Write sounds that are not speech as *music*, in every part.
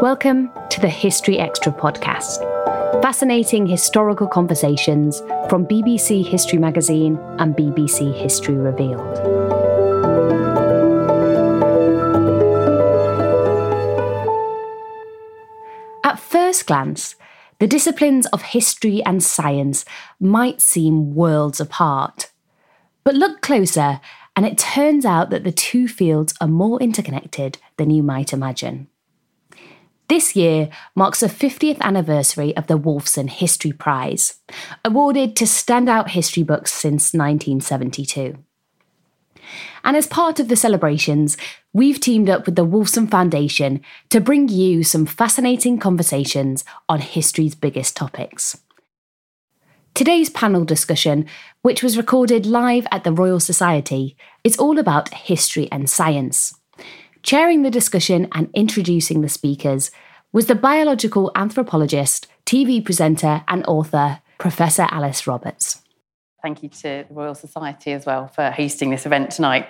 Welcome to the History Extra podcast. Fascinating historical conversations from BBC History Magazine and BBC History Revealed. At first glance, the disciplines of history and science might seem worlds apart. But look closer, and it turns out that the two fields are more interconnected than you might imagine. This year marks the 50th anniversary of the Wolfson History Prize, awarded to standout history books since 1972. And as part of the celebrations, we've teamed up with the Wolfson Foundation to bring you some fascinating conversations on history's biggest topics. Today's panel discussion, which was recorded live at the Royal Society, is all about history and science. Chairing the discussion and introducing the speakers was the biological anthropologist, TV presenter, and author, Professor Alice Roberts. Thank you to the Royal Society as well for hosting this event tonight.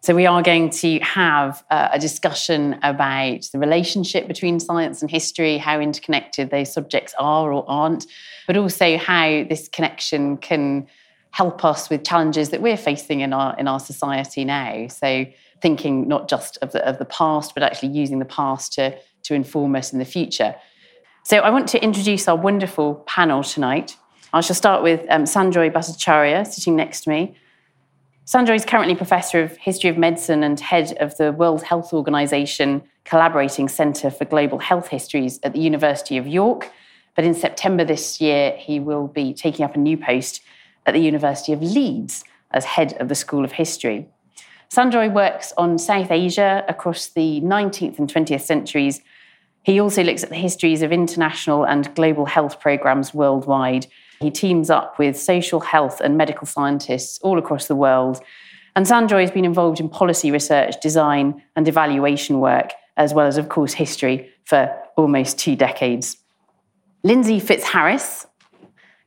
So, we are going to have uh, a discussion about the relationship between science and history, how interconnected those subjects are or aren't, but also how this connection can help us with challenges that we're facing in our in our society now. So, thinking not just of the, of the past, but actually using the past to, to inform us in the future. So I want to introduce our wonderful panel tonight. I shall start with um, Sanjoy Bhattacharya, sitting next to me. Sanjoy is currently Professor of History of Medicine and Head of the World Health Organization Collaborating Centre for Global Health Histories at the University of York. But in September this year, he will be taking up a new post at the University of Leeds as Head of the School of History. Sanjoy works on South Asia across the 19th and 20th centuries. He also looks at the histories of international and global health programs worldwide. He teams up with social health and medical scientists all across the world. And Sanjoy has been involved in policy research, design, and evaluation work, as well as, of course, history for almost two decades. Lindsey Fitzharris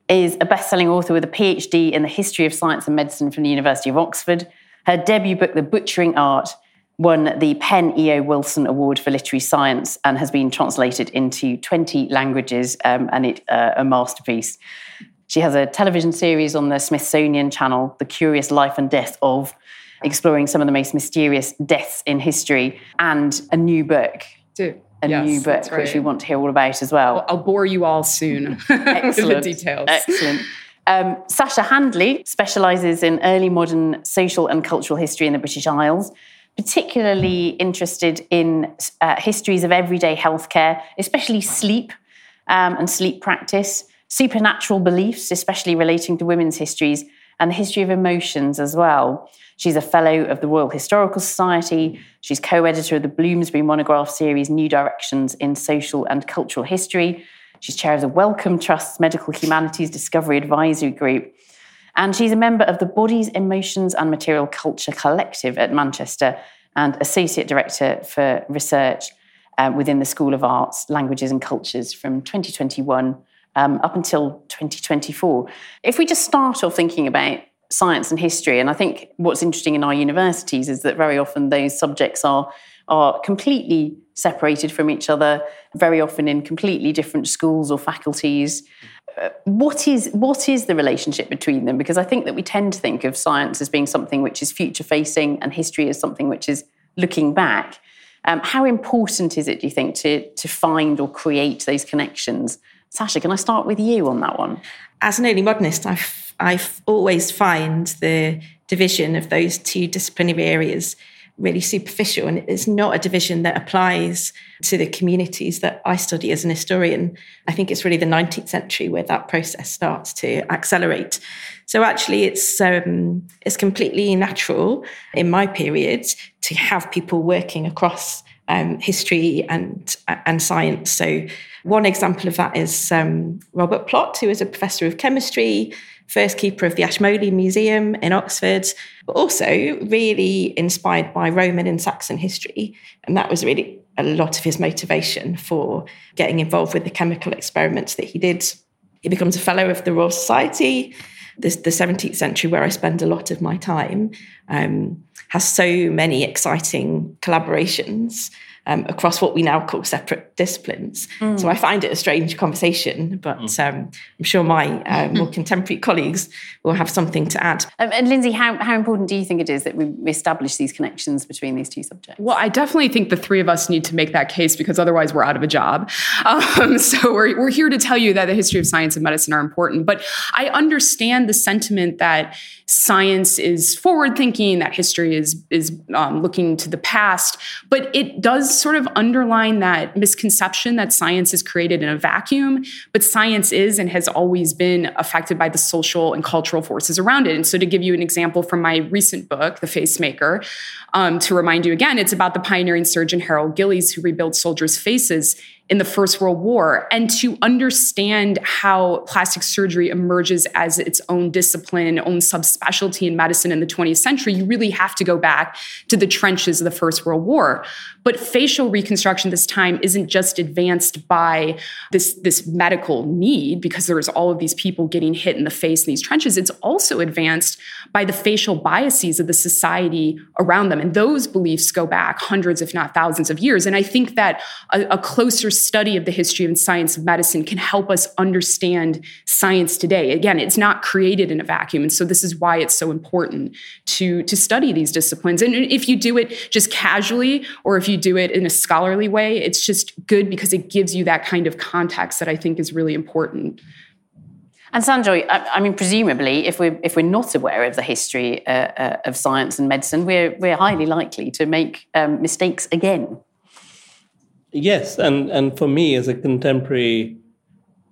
is a best selling author with a PhD in the history of science and medicine from the University of Oxford. Her debut book, The Butchering Art won the PEN E.O. Wilson Award for Literary Science and has been translated into 20 languages um, and it uh, a masterpiece. She has a television series on the Smithsonian channel, The Curious Life and Death of, exploring some of the most mysterious deaths in history, and a new book. Do. A Yes, new book, right. which we want to hear all about as well. I'll bore you all soon *laughs* with the Excellent. details. Excellent. Um, Sasha Handley specialises in early modern social and cultural history in the British Isles, particularly interested in uh, histories of everyday healthcare, especially sleep um, and sleep practice, supernatural beliefs, especially relating to women's histories, and the history of emotions as well. She's a fellow of the Royal Historical Society. She's co editor of the Bloomsbury monograph series New Directions in Social and Cultural History. She's chair of the Wellcome Trust's Medical Humanities Discovery Advisory Group. And she's a member of the Bodies, Emotions and Material Culture Collective at Manchester and Associate Director for Research uh, within the School of Arts, Languages and Cultures from 2021 um, up until 2024. If we just start off thinking about science and history, and I think what's interesting in our universities is that very often those subjects are are completely separated from each other, very often in completely different schools or faculties. Uh, what is what is the relationship between them? Because I think that we tend to think of science as being something which is future facing, and history as something which is looking back. Um, how important is it, do you think, to to find or create those connections? Sasha, can I start with you on that one? as an early modernist, I I always find the division of those two disciplinary areas really superficial, and it's not a division that applies to the communities that I study as an historian. I think it's really the 19th century where that process starts to accelerate. So actually, it's um, it's completely natural in my period to have people working across um, history and and science. So one example of that is um, Robert Plot, who is a professor of chemistry, first keeper of the Ashmolean Museum in Oxford, but also really inspired by Roman and Saxon history. And that was really a lot of his motivation for getting involved with the chemical experiments that he did. He becomes a fellow of the Royal Society. This, the 17th century, where I spend a lot of my time, um, has so many exciting collaborations um, across what we now call separate disciplines. So I find it a strange conversation, but um, I'm sure my uh, *laughs* more contemporary colleagues will have something to add. Um, and Lindsey, how, how important do you think it is that we establish these connections between these two subjects? Well, I definitely think the three of us need to make that case because otherwise we're out of a job. *laughs* Um, so we're, we're here to tell you that the history of science and medicine are important. But I understand the sentiment that science is forward thinking, that history is, is um, looking to the past. But it does sort of underline that misconception that science is created in a vacuum. But science is and has always been affected by the social and cultural forces around it. And so to give you an example from my recent book, The Facemaker, um, to remind you again, it's about the pioneering surgeon Harold Gillies who rebuilt soldiers' faces in the First World War, and to understand how plastic surgery emerges as its own discipline, own subspecialty in medicine in the 20th century, you really have to go back to the trenches of the First World War. But facial reconstruction this time isn't just advanced by this, this medical need, because there's all of these people getting hit in the face in these trenches. It's also advanced by the facial biases of the society around them. And those beliefs go back hundreds, if not thousands of years. And I think that a, a closer study of the history and science of medicine can help us understand science today. Again, it's not created in a vacuum. And so this is why it's so important to, to study these disciplines. And if you do it just casually or if you do it in a scholarly way, it's just good because it gives you that kind of context that I think is really important. And Sanjoy, I, mean, presumably, if we're if we're not aware of the history uh, uh, of science and medicine, we're we're highly likely to make um, mistakes again. Yes, and, and for me, as a contemporary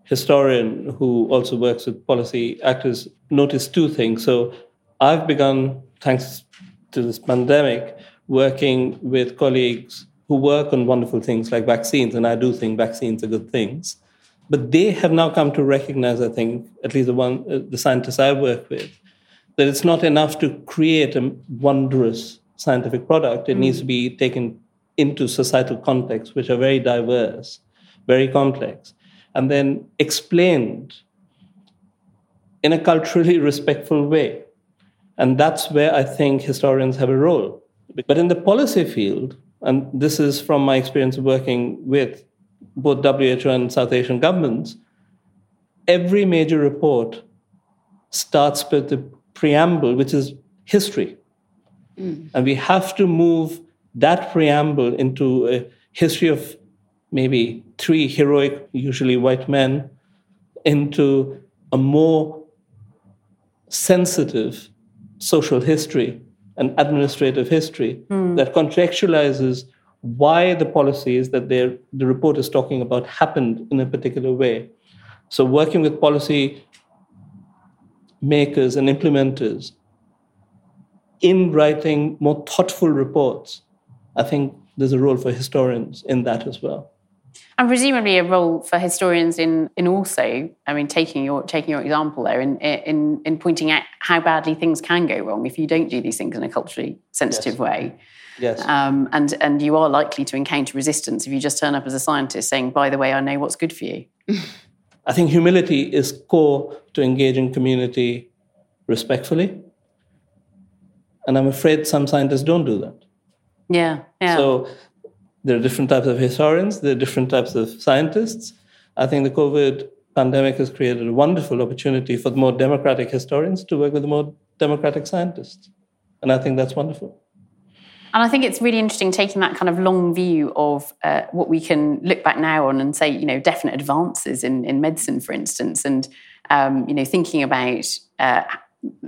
historian who also works with policy actors, notice two things. So I've begun, thanks to this pandemic, working with colleagues who work on wonderful things like vaccines, and I do think vaccines are good things. But they have now come to recognize, I think, at least the one uh, the scientists I work with, that it's not enough to create a wondrous scientific product. It needs to be taken into societal contexts, which are very diverse, very complex, and then explained in a culturally *laughs* respectful way. And that's where I think historians have a role. But in the policy field, and this is from my experience working with both WHO and South Asian governments, every major report starts with the preamble, which is history. Mm. And we have to move that preamble into a history of maybe three heroic, usually white men, into a more sensitive social history and administrative history mm. that contextualizes why the policies that the report is talking about happened in a particular way. So, working with policy makers and implementers in writing more thoughtful reports, I think there's a role for historians in that as well. And presumably a role for historians in in also, I mean, taking your taking your example there, in in in pointing out how badly things can go wrong if you don't do these things in a culturally sensitive yes. way. Yes. Um, and and you are likely to encounter resistance if you just turn up as a scientist saying, "By the way, I know what's good for you." *laughs* I think humility is core to engaging community respectfully, and I'm afraid some scientists don't do that. Yeah. Yeah. So there are different types of historians, there are different types of scientists. I think the COVID pandemic has created a wonderful opportunity for the more democratic historians to work with the more democratic scientists. And I think that's wonderful. And I think it's really interesting taking that kind of long view of uh, what we can look back now on and say, you know, definite advances in, in medicine, for instance, and, um, you know, thinking about uh,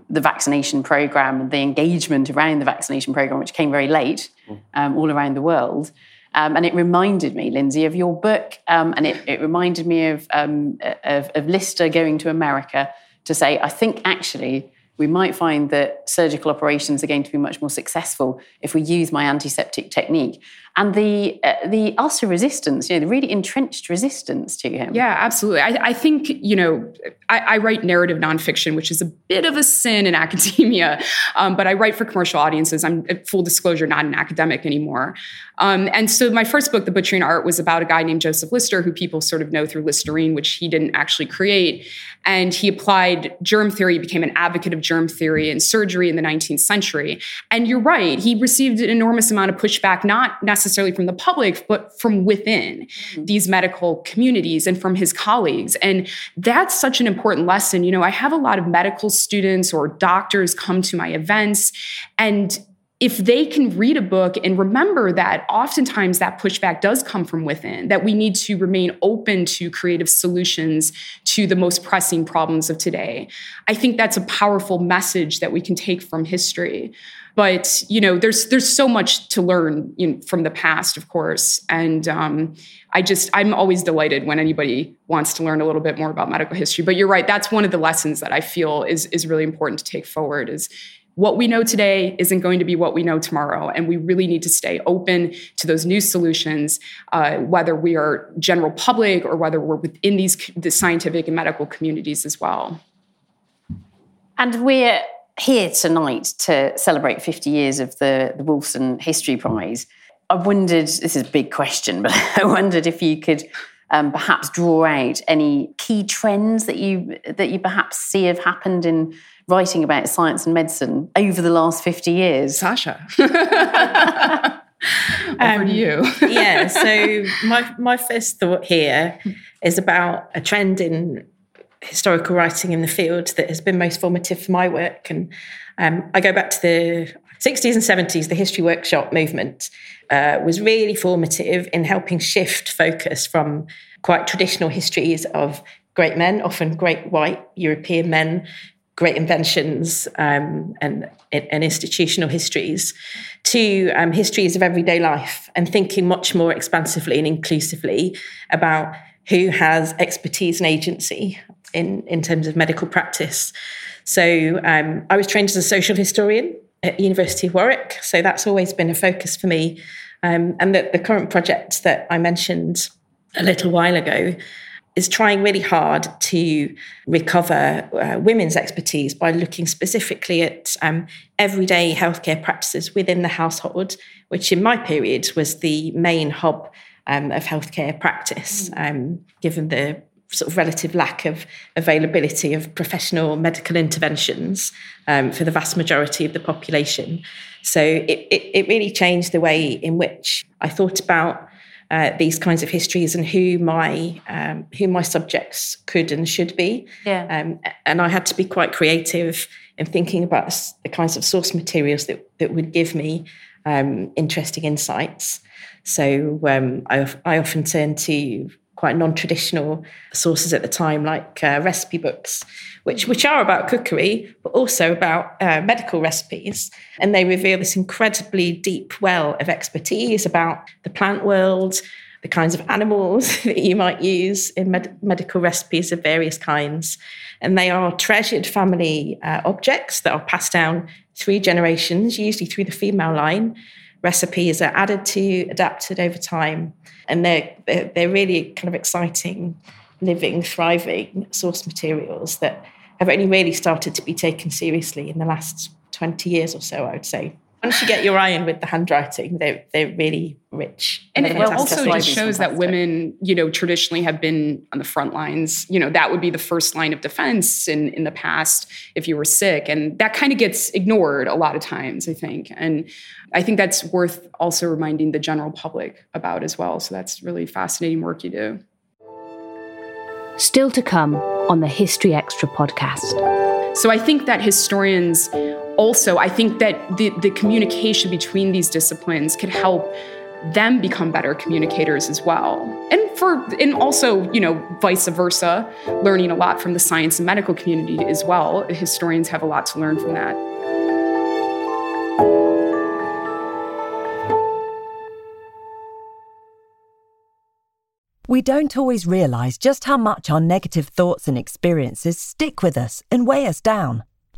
the vaccination program and the engagement around the vaccination program, which came very late. Um, all around the world. Um, and it reminded me, Lindsey, of your book, um, and it, it, reminded me of, um, of, of Lister going to America to say, I think actually we might find that surgical operations are going to be much more successful if we use my antiseptic technique and the uh, the ulcer resistance, you know, the really entrenched resistance to him. Yeah, absolutely. I, I think you know, I, I, write narrative nonfiction, which is a bit of a sin in *laughs* academia, um, but I write for commercial audiences. I'm uh, full disclosure, not an academic anymore. Um, and so my first book, The Butchering Art, was about a guy named Joseph Lister, who people sort of know through Listerine, which he didn't actually create. And he applied germ theory, became an advocate of germ theory and surgery in the 19th century. And you're right, he received an enormous amount of pushback, not necessarily from the public, but from within mm-hmm. these medical communities and from his colleagues. And that's such an important lesson. You know, I have a lot of medical students or doctors come to my events and if they can read a book and remember that oftentimes that pushback does come from within, that we need to remain open to creative solutions to the most pressing problems of today, I think that's a powerful message that we can take from history. But you know, there's there's so much to learn you know, from the past, of course, and um, I just I'm always delighted when anybody wants to learn a little bit more about medical history. But you're right, that's one of the lessons that I feel is is really important to take forward. Is what we know today isn't going to be what we know tomorrow. And we really need to stay open to those new solutions, uh, whether we are general public or whether we're within these the scientific and medical communities as well. And we're here tonight to celebrate 50 years of the, the Wolfson History Prize. I wondered, this is a big question, *laughs* but I wondered if you could um, perhaps draw out any key trends that you that you perhaps see have happened in writing about science and medicine over the last 50 years. Sasha. *laughs* Over um, you. *laughs* yeah. So *laughs* my my first thought here is about a trend in historical writing in the field that has been most formative for my work. And um, I go back to the 60s and 70s, the history workshop movement uh, was really formative in helping shift focus from quite traditional histories of great men, often great white European men, great inventions um, and, and, institutional histories, to um, histories of everyday life and thinking much more expansively and inclusively about who has expertise and agency in, in terms of medical practice. So um, I was trained as a social historian at University of Warwick, so that's always been a focus for me. Um, and the, the current project that I mentioned a little while ago is trying really hard to recover uh, women's expertise by looking specifically at um, everyday healthcare practices within the household, which in my period was the main hub um, of healthcare practice, um, given the sort of relative lack of availability of professional medical interventions um, for the vast majority of the population. So it, it, it really changed the way in which I thought about uh, these kinds of histories and who my um, who my subjects could and should be. Yeah. Um, and I had to be quite creative in thinking about the kinds of source materials that, that would give me um, interesting insights. So um, I, I often turn to quite non-traditional sources at the time, like uh, recipe books, which which are about cookery, but also about uh, medical recipes, and they reveal this incredibly deep well of expertise about the plant world, the kinds of animals *laughs* that you might use in med- medical recipes of various kinds, and they are treasured family uh, objects that are passed down three generations, usually through the female line. Recipes are added to, adapted over time and they're, they're, really kind of exciting, living, thriving source materials that have only really started to be taken seriously in the last 20 years or so, I would say. Once you get your eye in with the handwriting, they're, they're really rich. And it fantastic. also just shows that women, you know, traditionally have been on the front lines. You know, that would be the first line of defense in, in the past if you were sick. And that kind of gets ignored a lot of times, I think. And I think that's worth also reminding the general public about as well. So that's really fascinating work you do. Still to come on the History Extra podcast. So I think that historians also, I think that the, the communication between these disciplines could help them become better communicators as well. And for and also, you know, vice versa, learning a lot from the science and medical community as well. Historians have a lot to learn from that. We don't always realize just how much our negative thoughts and experiences stick with us and weigh us down.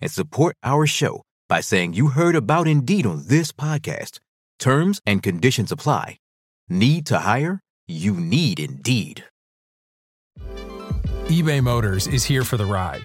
and support our show by saying you heard about Indeed on this podcast. Terms and conditions apply. Need to hire? You need Indeed. eBay Motors is here for the ride.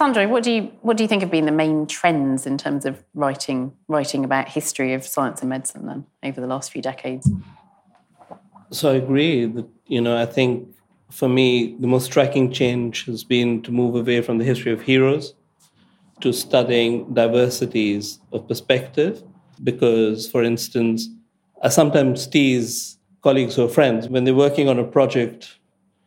Sanjoy, what do you what do you think have been the main trends in terms of writing writing about history of science and medicine then over the last few decades? So I agree that you know I think for me the most striking change has been to move away from the history of heroes to studying diversities of perspective. Because, for instance, I sometimes tease colleagues or friends when they're working on a project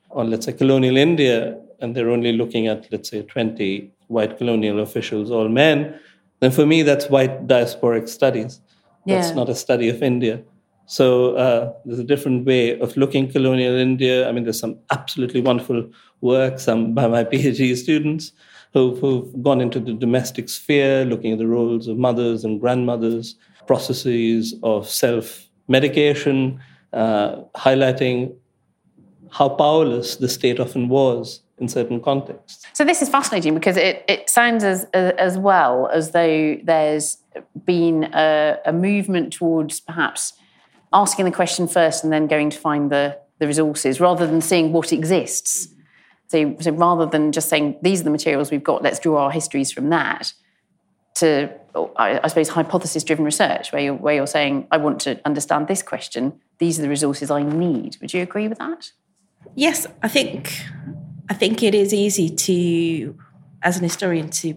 on, let's say, colonial India, and they're only looking at, let's say, 20 white colonial officials, all men, then for me, that's white diasporic studies. That's Yeah. not a study of India. So uh, there's a different way of looking colonial India. I mean, there's some absolutely wonderful work, some by my *laughs* PhD students, who've, who've gone into the domestic sphere, looking at the roles of mothers and grandmothers, processes of self medication, uh, highlighting how powerless the state often was in certain contexts. So this is fascinating because it, it sounds as as well as though there's been a, a movement towards perhaps asking the question first and then going to find the, the resources rather than seeing what exists. So, so rather than just saying these are the materials we've got, let's draw our histories from that, to I, I suppose hypothesis driven research where you're where you're saying I want to understand this question. These are the resources I need. Would you agree with that? Yes, I think I think it is easy to, as an historian, to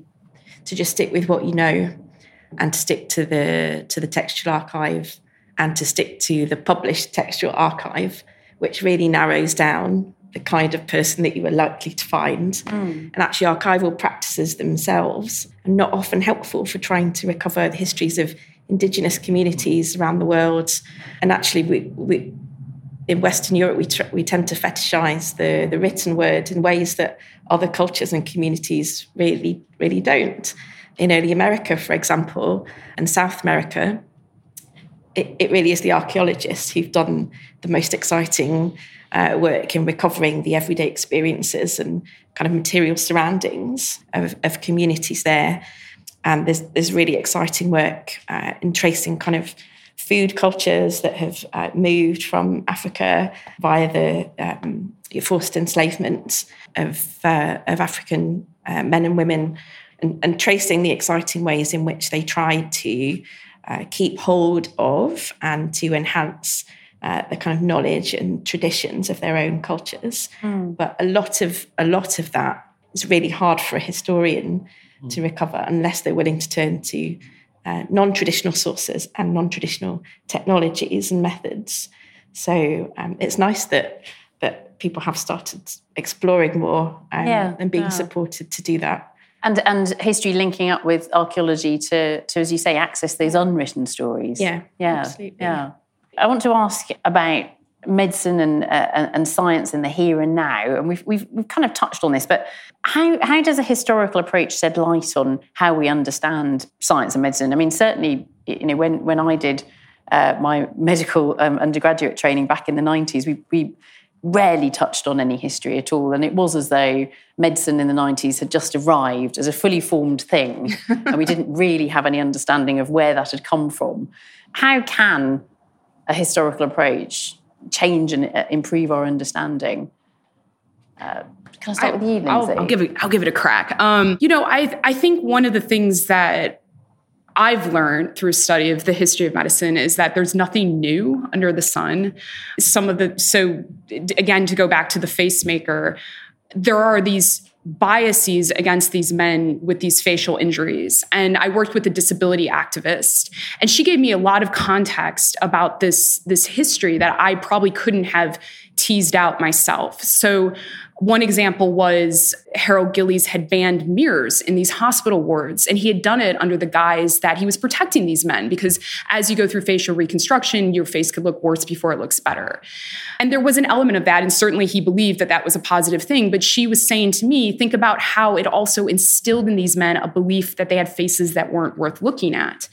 to just stick with what you know, and to stick to the to the textual archive, and to stick to the published textual archive, which really narrows down the kind of person that you are likely to find. Mm. And actually, archival practices themselves are not often helpful for trying to recover the histories of indigenous communities around the world. And actually, we, we in Western Europe, we, tr- we tend to fetishize the, the written word in ways that other cultures and communities really, really don't. In early America, for example, and South America, it, it really is the archaeologists who've done the most exciting uh, work in recovering the everyday experiences and kind of material surroundings of, of communities there. And there's, there's really exciting work uh, in tracing kind of food cultures that have uh, moved from Africa via the um, forced enslavement of, uh, of African uh, men and women, and, and, tracing the exciting ways in which they tried to uh, keep hold of and to enhance. Uh, the kind of knowledge and traditions of their own cultures, mm. but a lot of a lot of that is really hard for a historian mm. to recover unless they're willing to turn to uh, non traditional sources and non traditional technologies and methods. So um, it's nice that that people have started exploring more um, yeah, and being yeah. supported to do that. And and history linking up with archaeology to to as you say access those unwritten stories. Yeah, yeah, absolutely. yeah. I want to ask about medicine and, uh, and science in the here and now, and we've, we've, we've kind of touched on this, but how, how does a historical approach shed light on how we understand science and medicine? I mean, certainly, you know, when, when I did uh, my medical um, undergraduate training back in the 90s, we, we rarely touched on any history at all. And it was as though medicine in the 90s had just arrived as a fully formed thing, *laughs* and we didn't really have any understanding of where that had come from. How can a historical approach change and uh, improve our understanding. Uh, can I start I, with you, Lindsey? I'll, I'll, give it. I'll give it a crack. Um, you know, I I think one of the things that I've learned through study of the history of medicine is that there's nothing new under the sun. Some of the so again to go back to the facemaker, there are these biases against these men with these facial injuries. And I worked with a disability activist, and she gave me a lot of context about this, this history that I probably couldn't have teased out myself. So one example was Harold Gillies had banned mirrors in these hospital wards, and he had done it under the guise that he was protecting these men because as you go through facial reconstruction, your face could look worse before it looks better. And there was an element of that, and certainly he believed that that was a positive thing. But she was saying to me, think about how it also instilled in these men a belief that they had faces that weren't worth looking at.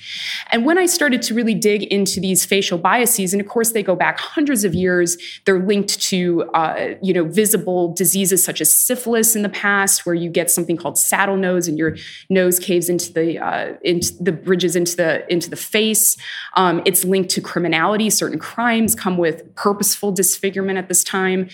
And when I started to really dig into these facial biases, and of course they go back hundreds of years, they're linked to uh, you know visible disease diseases such as syphilis in the past, where you get something called saddle nose, and your nose caves into the uh, into the bridges into the into the face. Um, it's linked to criminality. Certain crimes come with purposeful disfigurement at this time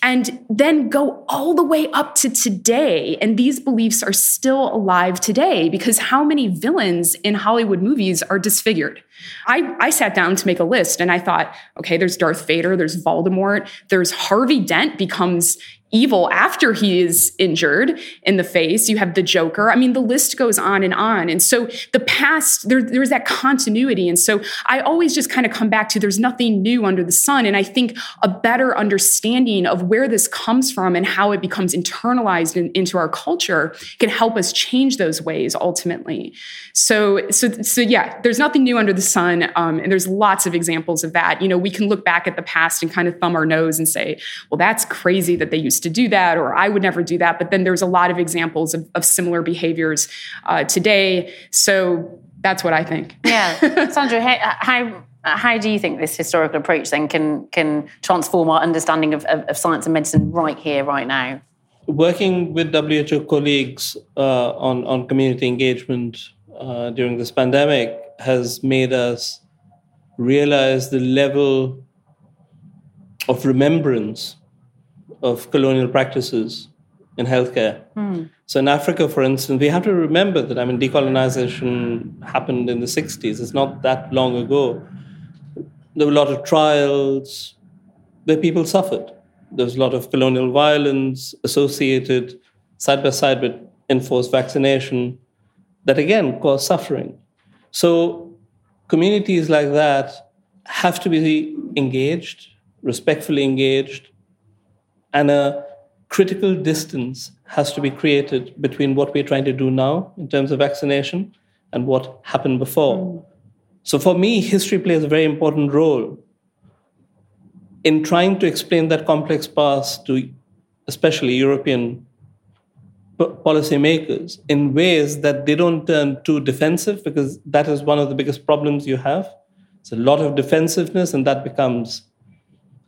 and then go all the way up to today. And these beliefs are still alive today because how many villains in Hollywood movies are disfigured? I, I sat down to make a list and I thought, okay, there's Darth Vader, there's Voldemort, there's Harvey Dent becomes evil after he is injured in the face. You have the Joker. I mean, the list goes on and on. And so the past, there, there's that continuity. And so I always just kind of come back to there's nothing new under the sun. And I think a better understanding of where this comes from and how it becomes internalized in, into our culture can help us change those ways ultimately. So, so, so yeah, there's nothing new under the sun. Um, and there's lots of examples of that. You know, we can look back at the past and kind of thumb our nose and say, well, that's crazy that they used to do that, or I would never do that. But then there's a lot of examples of, of similar behaviors uh, today. So that's what I think. Yeah. *laughs* Sanjoy, how, how do you think this historical approach then can, can transform our understanding of, of, of science and medicine right here, right now? Working with WHO colleagues uh, on, on community engagement uh, during this pandemic has made us realize the level of remembrance of colonial practices in healthcare. Mm. So in Africa, for instance, we have to remember that I mean decolonization happened in the 60s. It's not that long ago. There were a lot of trials where people suffered. There was a lot of colonial violence associated side by side with enforced vaccination that again caused suffering. So communities like that have to be engaged, respectfully engaged, and a critical distance has to be created between what we're trying to do now in terms of vaccination and what happened before. Mm. So for me, history plays a very important role in trying to explain that complex past to especially European policymakers in ways that they don't turn too defensive because that is one of the biggest problems you have. It's a lot of defensiveness, and that becomes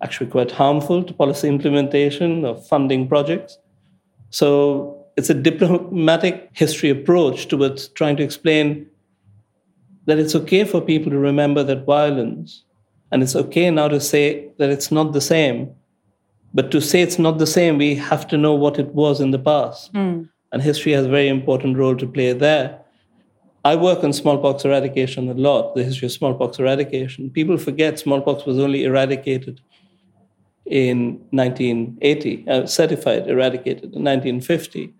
actually quite harmful to policy implementation of funding projects. So it's a diplomatic history approach towards trying to explain that it's okay for people to remember that violence, and it's okay now to say that it's not the same. But to say it's not the same, we have to know what it was in the past. Mm. And history has a very important role to play there. I work on smallpox eradication a lot, the history of smallpox eradication. People forget smallpox was only eradicated in 1980, uh, certified eradicated in 1950.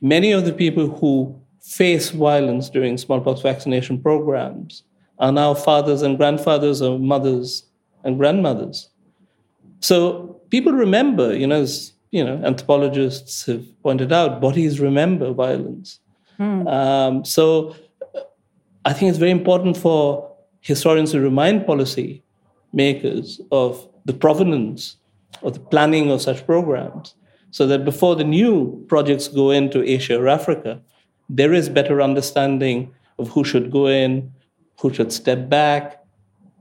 Many of the people who face violence during smallpox vaccination programs are now fathers and grandfathers or mothers and grandmothers. So people remember, you know, as you know, anthropologists have pointed out, bodies remember violence. Mm. Um, so I think it's very important for historians to remind policy makers of the provenance of the planning of such programs so that before the new projects go into Asia or Africa, there is better understanding of who should go in, who should step back.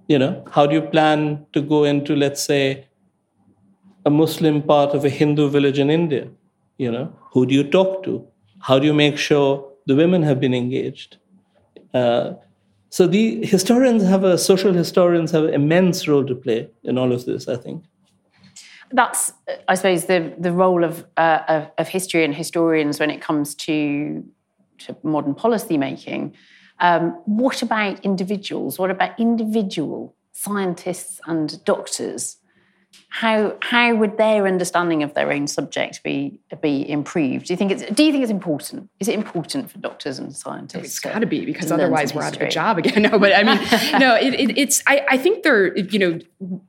You know, how do you plan to go into, let's say, a Muslim part of a Hindu village in India? You know, who do you talk to? How do you make sure the women have been engaged? Uh, so the historians have a social historians have an immense role to play in all of this. I think that's, I suppose, the the role of uh, of, of, history and historians when it comes to to modern policy making. Um, what about individuals? What about individual scientists and doctors? How how would their understanding of their own subject be be improved? Do you think it's do you think it's important? Is it important for doctors and scientists? It's got to be because otherwise we're out of a job again. *laughs* No, but I mean, *laughs* no, it, it, it's I, I think they're you know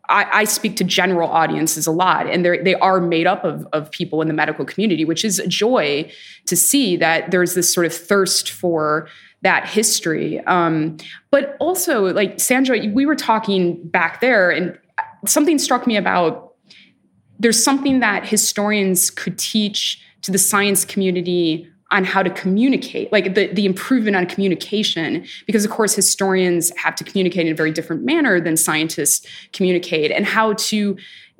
I, I, speak to general audiences a lot, and they they are made up of of people in the medical community, which is a joy to see that there's this sort of thirst for that history. Um, but also, like Sandra, we were talking back there, and something struck me about there's something that historians could teach to the science community on how to communicate, like the, the improvement on communication, because of course historians have to communicate in a very different manner than scientists communicate, and how to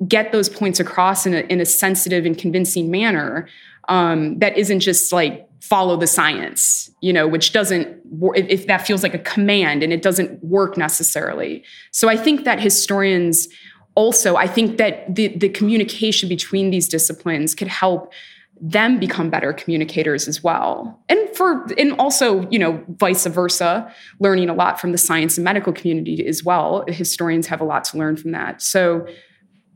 get those points across in a, in a sensitive and convincing manner um, that isn't just like follow the science, you know, which doesn't, if that feels like a command and it doesn't work necessarily. So I think that historians also, I think that the, the communication between these disciplines could help them become better communicators as well. And for and also you know vice versa learning a lot from the science and medical community as well. Historians have a lot to learn from that. So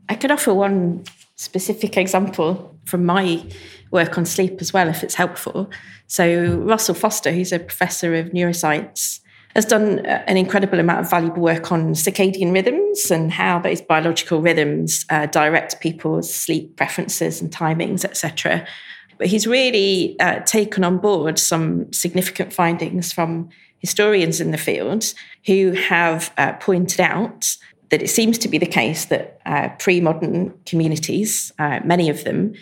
i could offer one specific example from my work on sleep as well if it's helpful. So russell foster who's a professor of neuroscience has done uh, an incredible amount of valuable work on circadian rhythms and how those biological rhythms uh, direct people's sleep preferences and timings, etc. But he's really uh, taken on board some significant findings from historians in the field who have uh, pointed out that it seems to be the case that uh, pre modern communities, uh, many of them,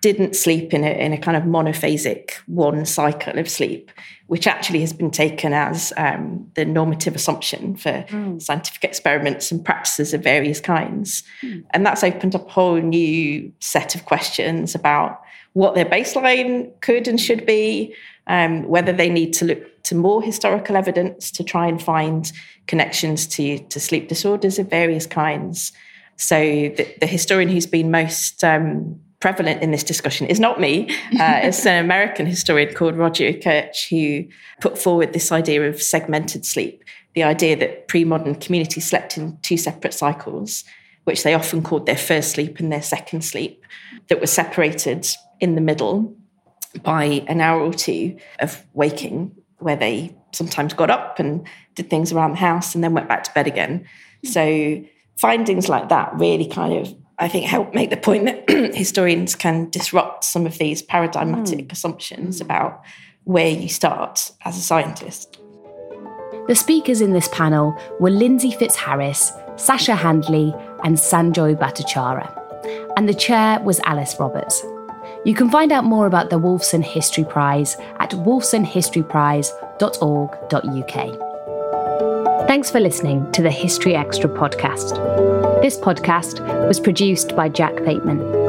didn't sleep in a, in a kind of monophasic one cycle of sleep, which actually has been taken as um, the normative assumption for mm. scientific experiments and practices of various kinds. Mm. And that's opened up a whole new set of questions about what their baseline could and should be, um, whether they need to look to more historical evidence to try and find connections to, to sleep disorders of various kinds. So the, the historian who's been most um, prevalent in this discussion is not me. Uh, *laughs* it's an American historian called Roger Ekirch who put forward this idea of segmented sleep, the idea that pre-modern communities slept in two separate cycles, which they often called their first sleep and their second sleep, that were separated in the middle by an hour or two of waking, where they sometimes got up and did things around the house and then went back to bed again. So findings like that really kind of, I think, help make the point that *clears throat* historians can disrupt some of these paradigmatic mm. assumptions about where you start as a scientist. The speakers in this panel were Lindsey Fitzharris, Sasha Handley, and Sanjoy Bhattacharya. And the chair was Alice Roberts. You can find out more about the Wolfson History Prize at wolfsonhistoryprize.org.uk. Thanks for listening to the History Extra podcast. This podcast was produced by Jack Bateman.